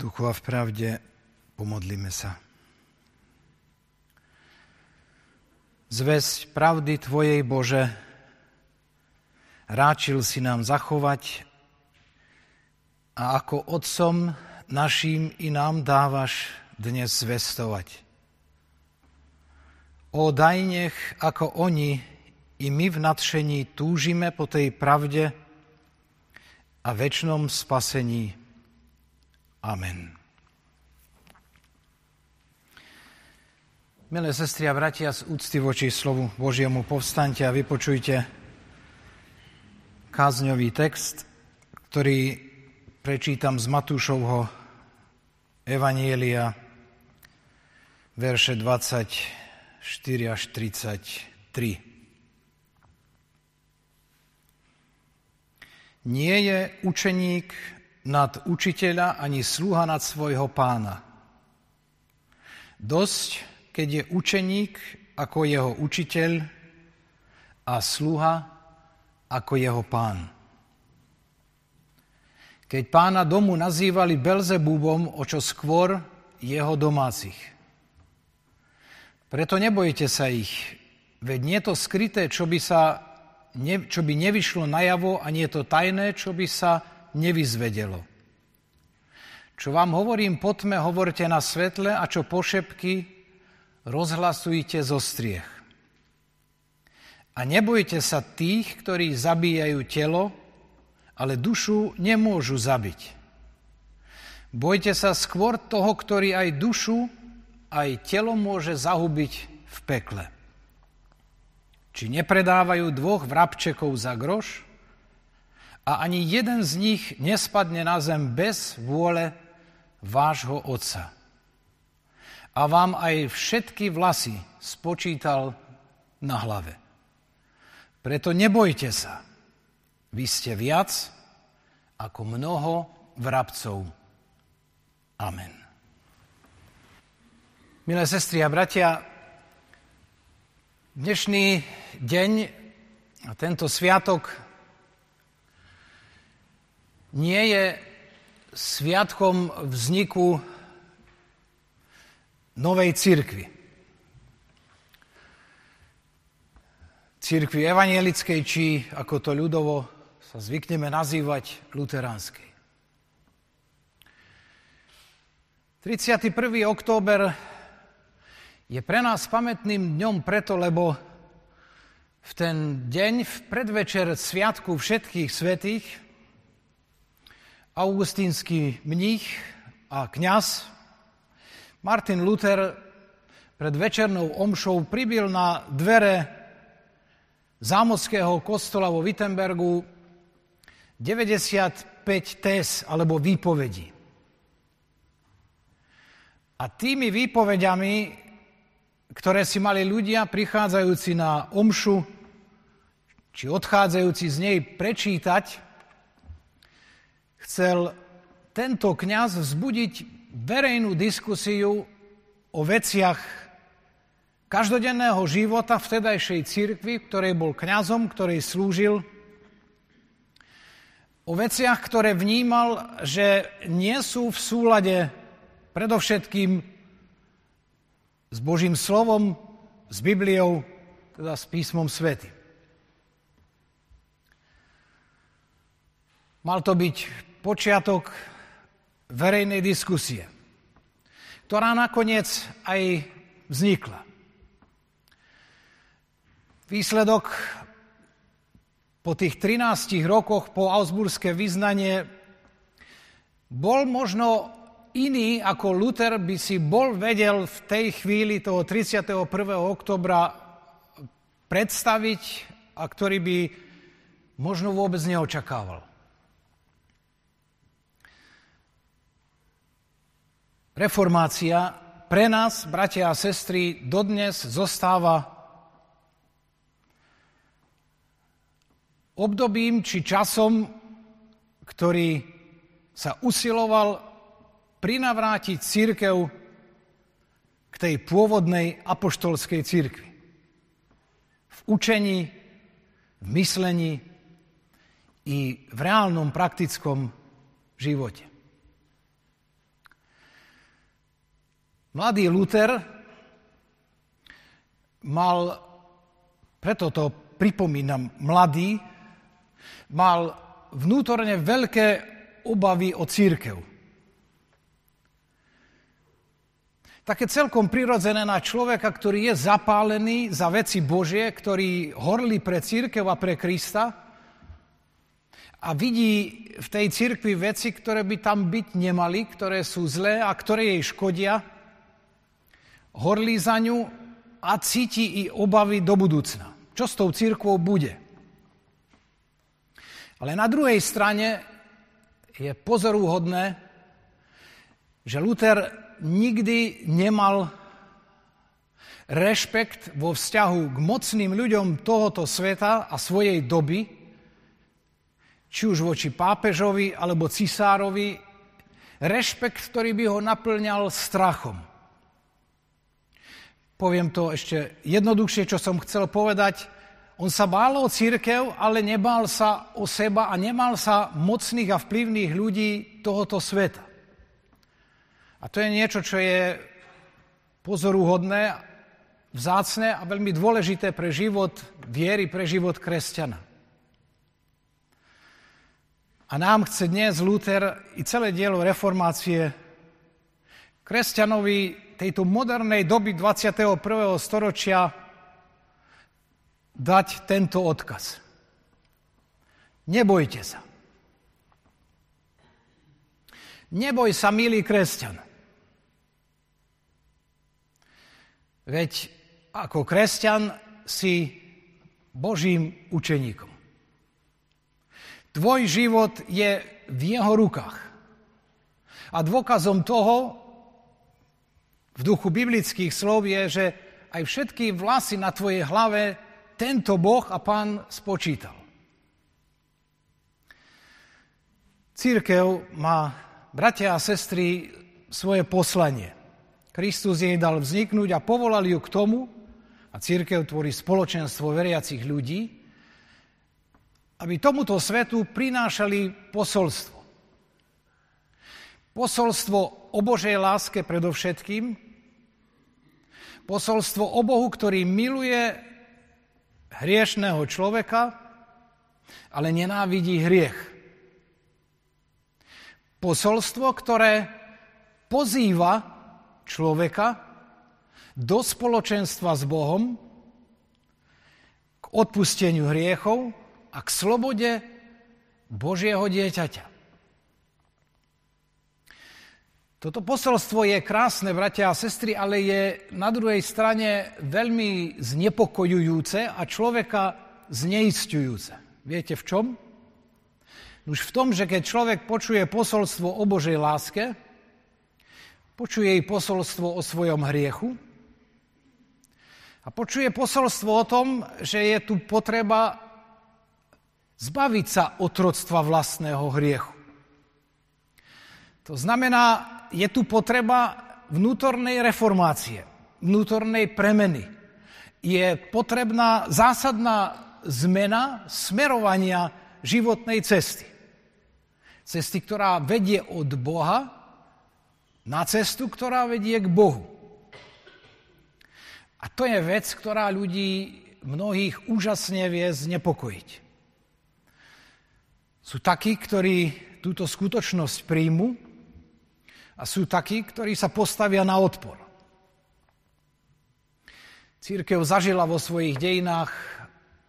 duchu a v pravde pomodlíme sa. Zväzť pravdy Tvojej Bože ráčil si nám zachovať a ako Otcom našim i nám dávaš dnes zvestovať. O daj nech ako oni i my v nadšení túžime po tej pravde a väčšnom spasení. Amen. Milé sestry a bratia, z úcty voči slovu Božiemu povstaňte a vypočujte kázňový text, ktorý prečítam z Matúšovho Evanielia, verše 24 až 33. Nie je učeník nad učiteľa ani sluha nad svojho pána. Dosť, keď je učeník ako jeho učiteľ a sluha ako jeho pán. Keď pána domu nazývali Belzebúbom, o čo skôr jeho domácich. Preto nebojte sa ich, veď nie to skryté, čo by, sa, čo by nevyšlo najavo a nie to tajné, čo by sa nevyzvedelo. Čo vám hovorím po tme, hovorte na svetle a čo pošepky, rozhlasujte zo striech. A nebojte sa tých, ktorí zabíjajú telo, ale dušu nemôžu zabiť. Bojte sa skôr toho, ktorý aj dušu, aj telo môže zahubiť v pekle. Či nepredávajú dvoch vrabčekov za groš? A ani jeden z nich nespadne na zem bez vôle vášho Otca. A vám aj všetky vlasy spočítal na hlave. Preto nebojte sa. Vy ste viac ako mnoho vrabcov. Amen. Milé sestry a bratia, dnešný deň a tento sviatok nie je sviatkom vzniku novej církvy. Církvy evanielickej, či ako to ľudovo sa zvykneme nazývať, luteránskej. 31. október je pre nás pamätným dňom preto, lebo v ten deň, v predvečer Sviatku všetkých svetých, augustínsky mních a kňaz Martin Luther pred večernou omšou pribil na dvere zámockého kostola vo Wittenbergu 95 tés alebo výpovedí. A tými výpovediami, ktoré si mali ľudia prichádzajúci na omšu či odchádzajúci z nej prečítať, chcel tento kňaz vzbudiť verejnú diskusiu o veciach každodenného života vtedajšej církvy, ktorej bol kňazom, ktorej slúžil, o veciach, ktoré vnímal, že nie sú v súlade predovšetkým s Božím slovom, s Bibliou, teda s písmom svety. Mal to byť počiatok verejnej diskusie, ktorá nakoniec aj vznikla. Výsledok po tých 13 rokoch po Augsburské vyznanie bol možno iný, ako Luther by si bol vedel v tej chvíli toho 31. oktobra predstaviť a ktorý by možno vôbec neočakával. Reformácia pre nás, bratia a sestry, dodnes zostáva obdobím či časom, ktorý sa usiloval prinavrátiť církev k tej pôvodnej apoštolskej církvi. V učení, v myslení i v reálnom praktickom živote. Mladý Luther mal, preto to pripomínam, mladý, mal vnútorne veľké obavy o církev. Také celkom prirodzené na človeka, ktorý je zapálený za veci Božie, ktorý horlí pre církev a pre Krista a vidí v tej církvi veci, ktoré by tam byť nemali, ktoré sú zlé a ktoré jej škodia, horlí za ňu a cíti i obavy do budúcna. Čo s tou církvou bude? Ale na druhej strane je pozorúhodné, že Luther nikdy nemal rešpekt vo vzťahu k mocným ľuďom tohoto sveta a svojej doby, či už voči pápežovi alebo cisárovi, rešpekt, ktorý by ho naplňal strachom. Poviem to ešte jednoduchšie, čo som chcel povedať. On sa bál o církev, ale nebál sa o seba a nemal sa mocných a vplyvných ľudí tohoto sveta. A to je niečo, čo je pozoruhodné, vzácne a veľmi dôležité pre život viery, pre život kresťana. A nám chce dnes Luther i celé dielo reformácie kresťanovi tejto modernej doby 21. storočia dať tento odkaz. Nebojte sa. Neboj sa, milý kresťan. Veď ako kresťan si Božím učeníkom. Tvoj život je v jeho rukách. A dôkazom toho v duchu biblických slov je, že aj všetky vlasy na tvojej hlave tento Boh a Pán spočítal. Církev má, bratia a sestry, svoje poslanie. Kristus jej dal vzniknúť a povolal ju k tomu, a církev tvorí spoločenstvo veriacich ľudí, aby tomuto svetu prinášali posolstvo. Posolstvo o Božej láske predovšetkým, posolstvo o Bohu, ktorý miluje hriešného človeka, ale nenávidí hriech. Posolstvo, ktoré pozýva človeka do spoločenstva s Bohom, k odpusteniu hriechov a k slobode Božieho dieťaťa. Toto posolstvo je krásne, bratia a sestry, ale je na druhej strane veľmi znepokojujúce a človeka zneistujúce. Viete v čom? Už v tom, že keď človek počuje posolstvo o Božej láske, počuje jej posolstvo o svojom hriechu a počuje posolstvo o tom, že je tu potreba zbaviť sa otroctva vlastného hriechu. To znamená, je tu potreba vnútornej reformácie, vnútornej premeny. Je potrebná zásadná zmena smerovania životnej cesty. Cesty, ktorá vedie od Boha na cestu, ktorá vedie k Bohu. A to je vec, ktorá ľudí mnohých úžasne vie znepokojiť. Sú takí, ktorí túto skutočnosť príjmu a sú takí, ktorí sa postavia na odpor. Církev zažila vo svojich dejinách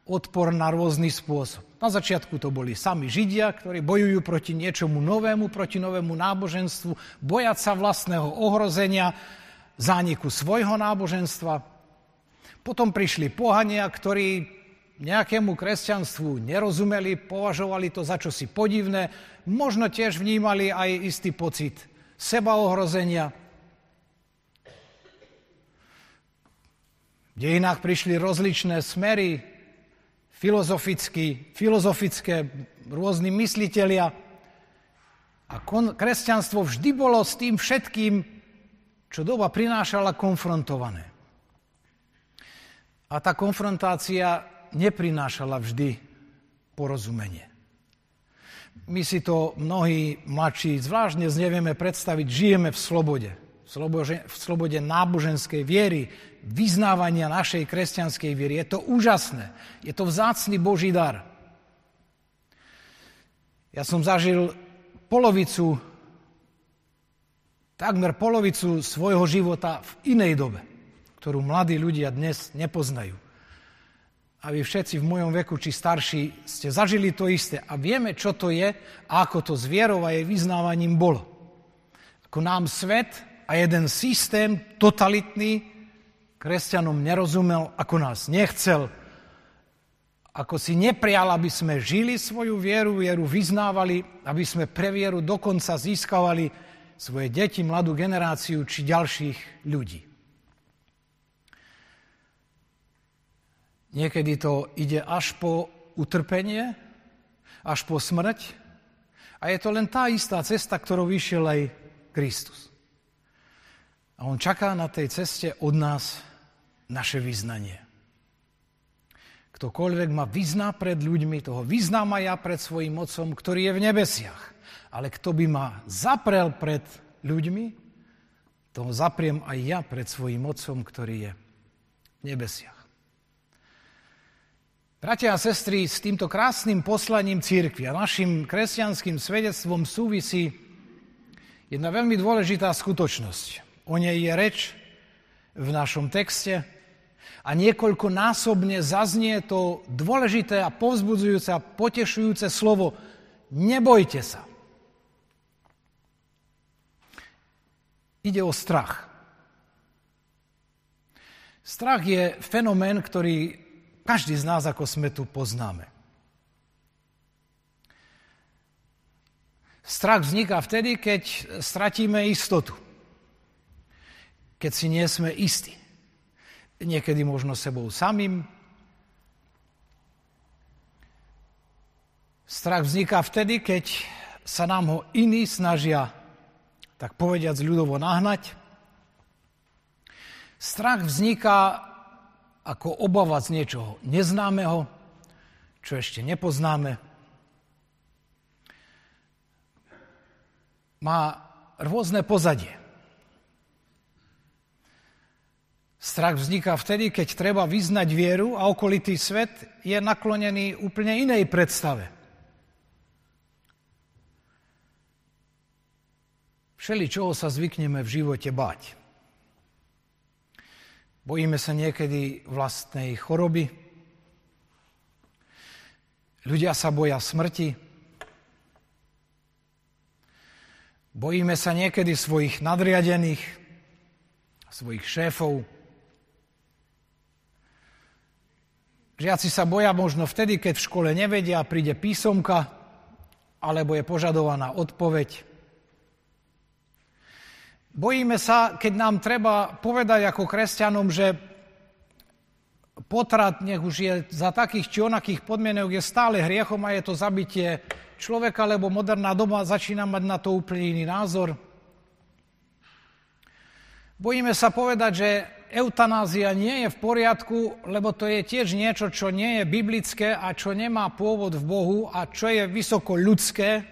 odpor na rôzny spôsob. Na začiatku to boli sami Židia, ktorí bojujú proti niečomu novému, proti novému náboženstvu, bojať sa vlastného ohrozenia, zániku svojho náboženstva. Potom prišli pohania, ktorí nejakému kresťanstvu nerozumeli, považovali to za čosi podivné, možno tiež vnímali aj istý pocit sebaohrozenia. V dejinách prišli rozličné smery, filozofické, rôzni myslitelia. A kresťanstvo vždy bolo s tým všetkým, čo doba prinášala, konfrontované. A tá konfrontácia neprinášala vždy porozumenie. My si to mnohí mladší zvláštne nevieme predstaviť. Žijeme v slobode. V v slobode náboženskej viery, vyznávania našej kresťanskej viery. Je to úžasné. Je to vzácný Boží dar. Ja som zažil polovicu, takmer polovicu svojho života v inej dobe, ktorú mladí ľudia dnes nepoznajú. A vy všetci v mojom veku, či starší, ste zažili to isté a vieme, čo to je a ako to s vierou a jej vyznávaním bolo. Ako nám svet a jeden systém totalitný kresťanom nerozumel, ako nás nechcel, ako si neprial, aby sme žili svoju vieru, vieru vyznávali, aby sme pre vieru dokonca získavali svoje deti, mladú generáciu či ďalších ľudí. Niekedy to ide až po utrpenie, až po smrť a je to len tá istá cesta, ktorou vyšiel aj Kristus. A on čaká na tej ceste od nás naše vyznanie. Ktokoľvek ma vyzná pred ľuďmi, toho vyznám aj ja pred svojim Otcom, ktorý je v nebesiach. Ale kto by ma zaprel pred ľuďmi, toho zapriem aj ja pred svojim Otcom, ktorý je v nebesiach. Bratia a sestry, s týmto krásnym poslaním církvy a našim kresťanským svedectvom súvisí jedna veľmi dôležitá skutočnosť. O nej je reč v našom texte, a niekoľkonásobne zaznie to dôležité a povzbudzujúce a potešujúce slovo nebojte sa. Ide o strach. Strach je fenomén, ktorý každý z nás, ako sme tu, poznáme. Strach vzniká vtedy, keď stratíme istotu. Keď si nie sme istí niekedy možno sebou samým. Strach vzniká vtedy, keď sa nám ho iní snažia, tak povediac, ľudovo nahnať. Strach vzniká ako obava z niečoho neznámeho, čo ešte nepoznáme. Má rôzne pozadie. Strach vzniká vtedy, keď treba vyznať vieru a okolitý svet je naklonený úplne inej predstave. Všeli, čoho sa zvykneme v živote báť. Bojíme sa niekedy vlastnej choroby. Ľudia sa boja smrti. Bojíme sa niekedy svojich nadriadených, svojich šéfov, Žiaci sa boja možno vtedy, keď v škole nevedia, príde písomka, alebo je požadovaná odpoveď. Bojíme sa, keď nám treba povedať ako kresťanom, že potrat, nech už je za takých či onakých podmienok, je stále hriechom a je to zabitie človeka, lebo moderná doba začína mať na to úplne iný názor. Bojíme sa povedať, že eutanázia nie je v poriadku, lebo to je tiež niečo, čo nie je biblické a čo nemá pôvod v Bohu a čo je vysoko ľudské,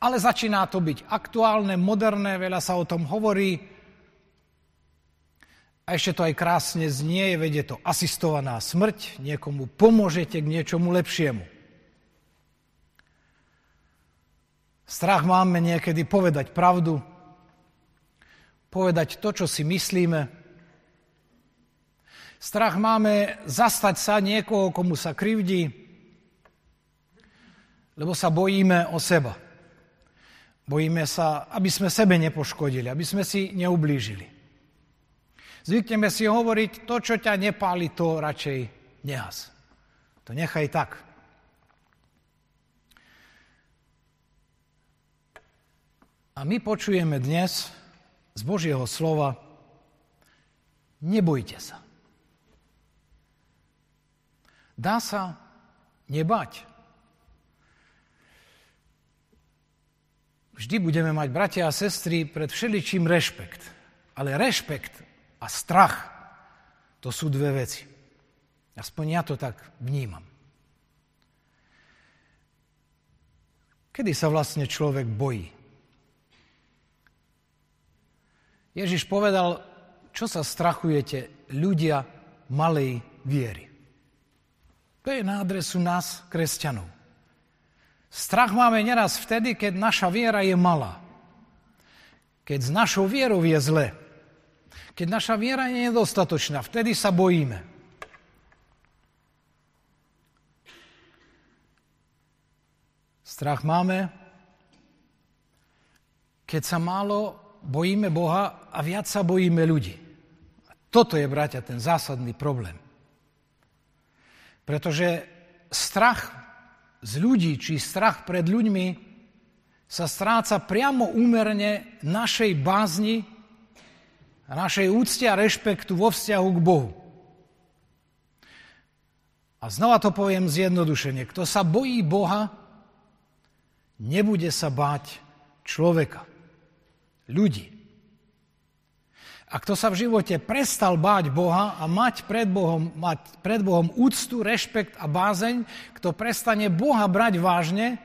ale začína to byť aktuálne, moderné, veľa sa o tom hovorí. A ešte to aj krásne znie, vedie to asistovaná smrť, niekomu pomôžete k niečomu lepšiemu. Strach máme niekedy povedať pravdu, povedať to, čo si myslíme, Strach máme zastať sa niekoho, komu sa krivdí, lebo sa bojíme o seba. Bojíme sa, aby sme sebe nepoškodili, aby sme si neublížili. Zvykneme si hovoriť, to, čo ťa nepáli, to radšej nehas. To nechaj tak. A my počujeme dnes z Božieho slova, nebojte sa. Dá sa nebať. Vždy budeme mať, bratia a sestry, pred všeličím rešpekt. Ale rešpekt a strach, to sú dve veci. Aspoň ja to tak vnímam. Kedy sa vlastne človek bojí? Ježiš povedal, čo sa strachujete ľudia malej viery. To je na adresu nás, kresťanov. Strach máme neraz vtedy, keď naša viera je malá. Keď s našou vierou je zle. Keď naša viera je nedostatočná, vtedy sa bojíme. Strach máme, keď sa málo bojíme Boha a viac sa bojíme ľudí. A toto je, bratia, ten zásadný problém. Pretože strach z ľudí, či strach pred ľuďmi sa stráca priamo úmerne našej bázni našej úcte a rešpektu vo vzťahu k Bohu. A znova to poviem zjednodušene. Kto sa bojí Boha, nebude sa báť človeka ľudí. A kto sa v živote prestal báť Boha a mať pred Bohom, mať pred Bohom úctu, rešpekt a bázeň, kto prestane Boha brať vážne,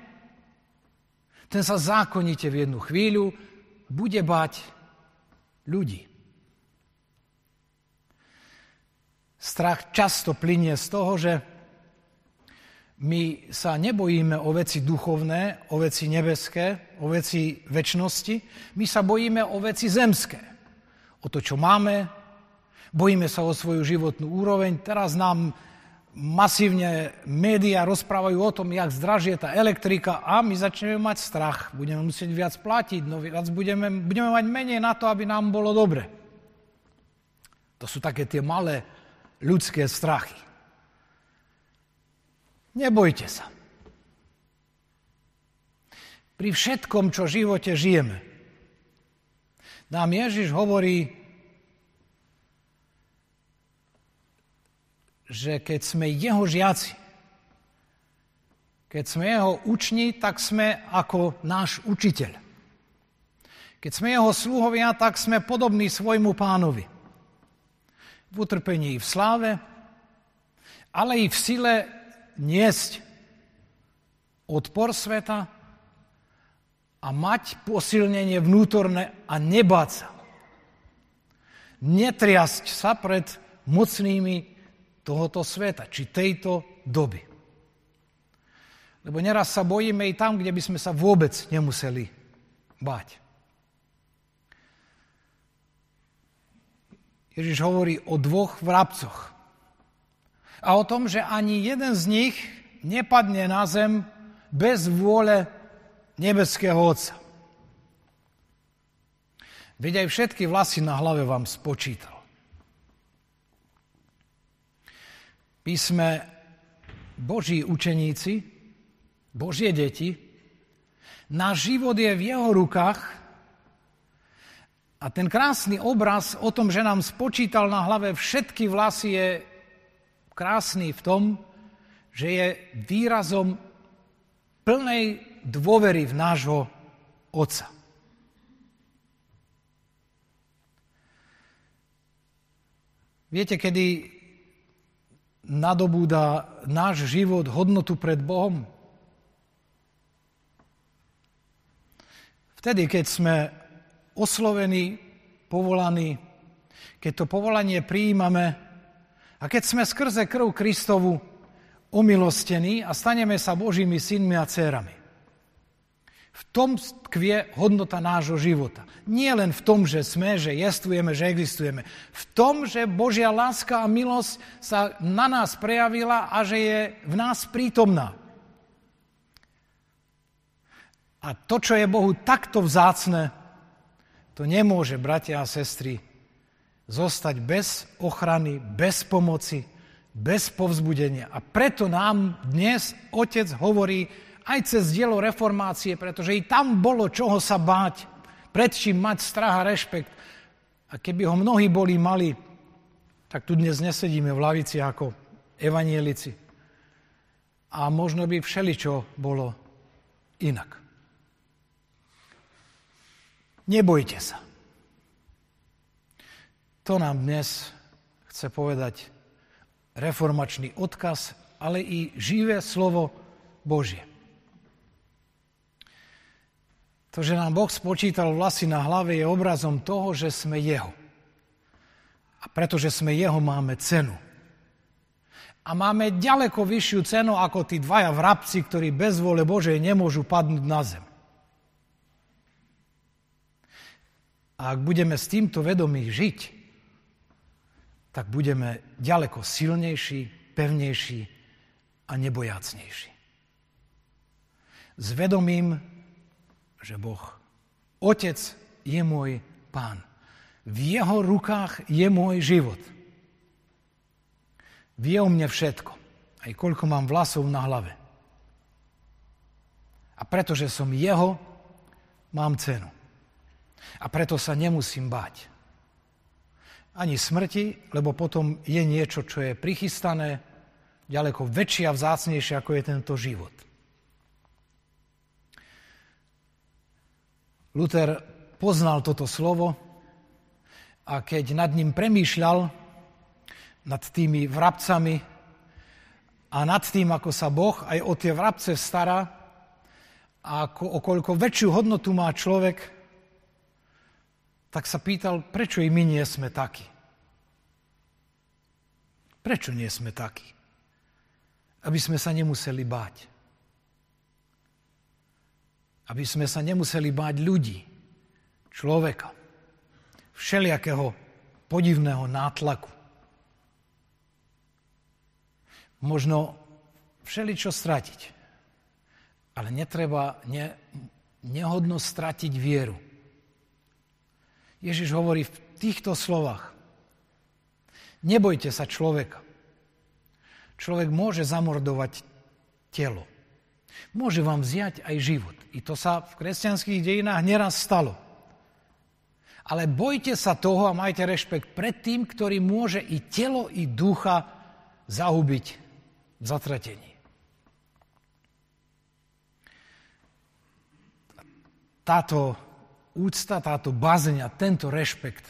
ten sa zákonite v jednu chvíľu bude báť ľudí. Strach často plinie z toho, že my sa nebojíme o veci duchovné, o veci nebeské, o veci väčšnosti, my sa bojíme o veci zemské. O to, čo máme, bojíme sa o svoju životnú úroveň. Teraz nám masívne médiá rozprávajú o tom, jak zdražie tá elektrika a my začneme mať strach. Budeme musieť viac platiť, no viac budeme, budeme mať menej na to, aby nám bolo dobre. To sú také tie malé ľudské strachy. Nebojte sa. Pri všetkom, čo v živote žijeme, nám Ježiš hovorí, že keď sme jeho žiaci, keď sme jeho učni, tak sme ako náš učiteľ. Keď sme jeho sluhovia, tak sme podobní svojmu pánovi. V utrpení i v sláve, ale i v sile niesť odpor sveta a mať posilnenie vnútorné a nebáť sa. Netriasť sa pred mocnými tohoto sveta, či tejto doby. Lebo neraz sa bojíme i tam, kde by sme sa vôbec nemuseli báť. Ježiš hovorí o dvoch vrabcoch a o tom, že ani jeden z nich nepadne na zem bez vôle nebeského Otca. Veď aj všetky vlasy na hlave vám spočítal. Písme Boží učeníci, Božie deti, náš život je v jeho rukách a ten krásny obraz o tom, že nám spočítal na hlave všetky vlasy, je krásny v tom, že je výrazom plnej dôvery v nášho Otca. Viete, kedy nadobúda náš život hodnotu pred Bohom? Vtedy, keď sme oslovení, povolaní, keď to povolanie prijímame, a keď sme skrze krv Kristovu omilostení a staneme sa Božími synmi a dcerami. V tom tkvie hodnota nášho života. Nie len v tom, že sme, že jestujeme, že existujeme. V tom, že Božia láska a milosť sa na nás prejavila a že je v nás prítomná. A to, čo je Bohu takto vzácne, to nemôže, bratia a sestry, zostať bez ochrany, bez pomoci, bez povzbudenia. A preto nám dnes Otec hovorí aj cez dielo reformácie, pretože i tam bolo čoho sa báť, pred čím mať strach a rešpekt. A keby ho mnohí boli mali, tak tu dnes nesedíme v lavici ako evanielici. A možno by všeličo bolo inak. Nebojte sa. To nám dnes chce povedať reformačný odkaz, ale i živé slovo Božie. To, že nám Boh spočítal vlasy na hlave, je obrazom toho, že sme Jeho. A pretože sme Jeho, máme cenu. A máme ďaleko vyššiu cenu ako tí dvaja vrabci, ktorí bez vole Božej nemôžu padnúť na zem. A ak budeme s týmto vedomí žiť, tak budeme ďaleko silnejší, pevnejší a nebojácnejší. S vedomím, že Boh, Otec je môj Pán. V Jeho rukách je môj život. Vie o mne všetko, aj koľko mám vlasov na hlave. A pretože som Jeho, mám cenu. A preto sa nemusím báť. Ani smrti, lebo potom je niečo, čo je prichystané, ďaleko väčšie a vzácnejšie, ako je tento život. Luther poznal toto slovo a keď nad ním premýšľal, nad tými vrabcami a nad tým, ako sa Boh aj o tie vrabce stará a ako, o koľko väčšiu hodnotu má človek, tak sa pýtal, prečo i my nie sme takí. Prečo nie sme takí? Aby sme sa nemuseli báť. Aby sme sa nemuseli báť ľudí, človeka, všelijakého podivného nátlaku. Možno všeličo stratiť, ale netreba, ne, nehodno stratiť vieru Ježiš hovorí v týchto slovách. Nebojte sa človeka. Človek môže zamordovať telo. Môže vám vziať aj život. I to sa v kresťanských dejinách neraz stalo. Ale bojte sa toho a majte rešpekt pred tým, ktorý môže i telo, i ducha zahubiť v zatratení. Táto úcta, táto bázeň a tento rešpekt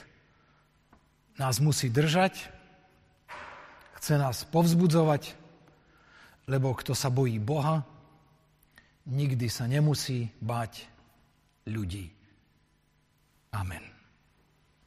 nás musí držať, chce nás povzbudzovať, lebo kto sa bojí Boha, nikdy sa nemusí báť ľudí. Amen.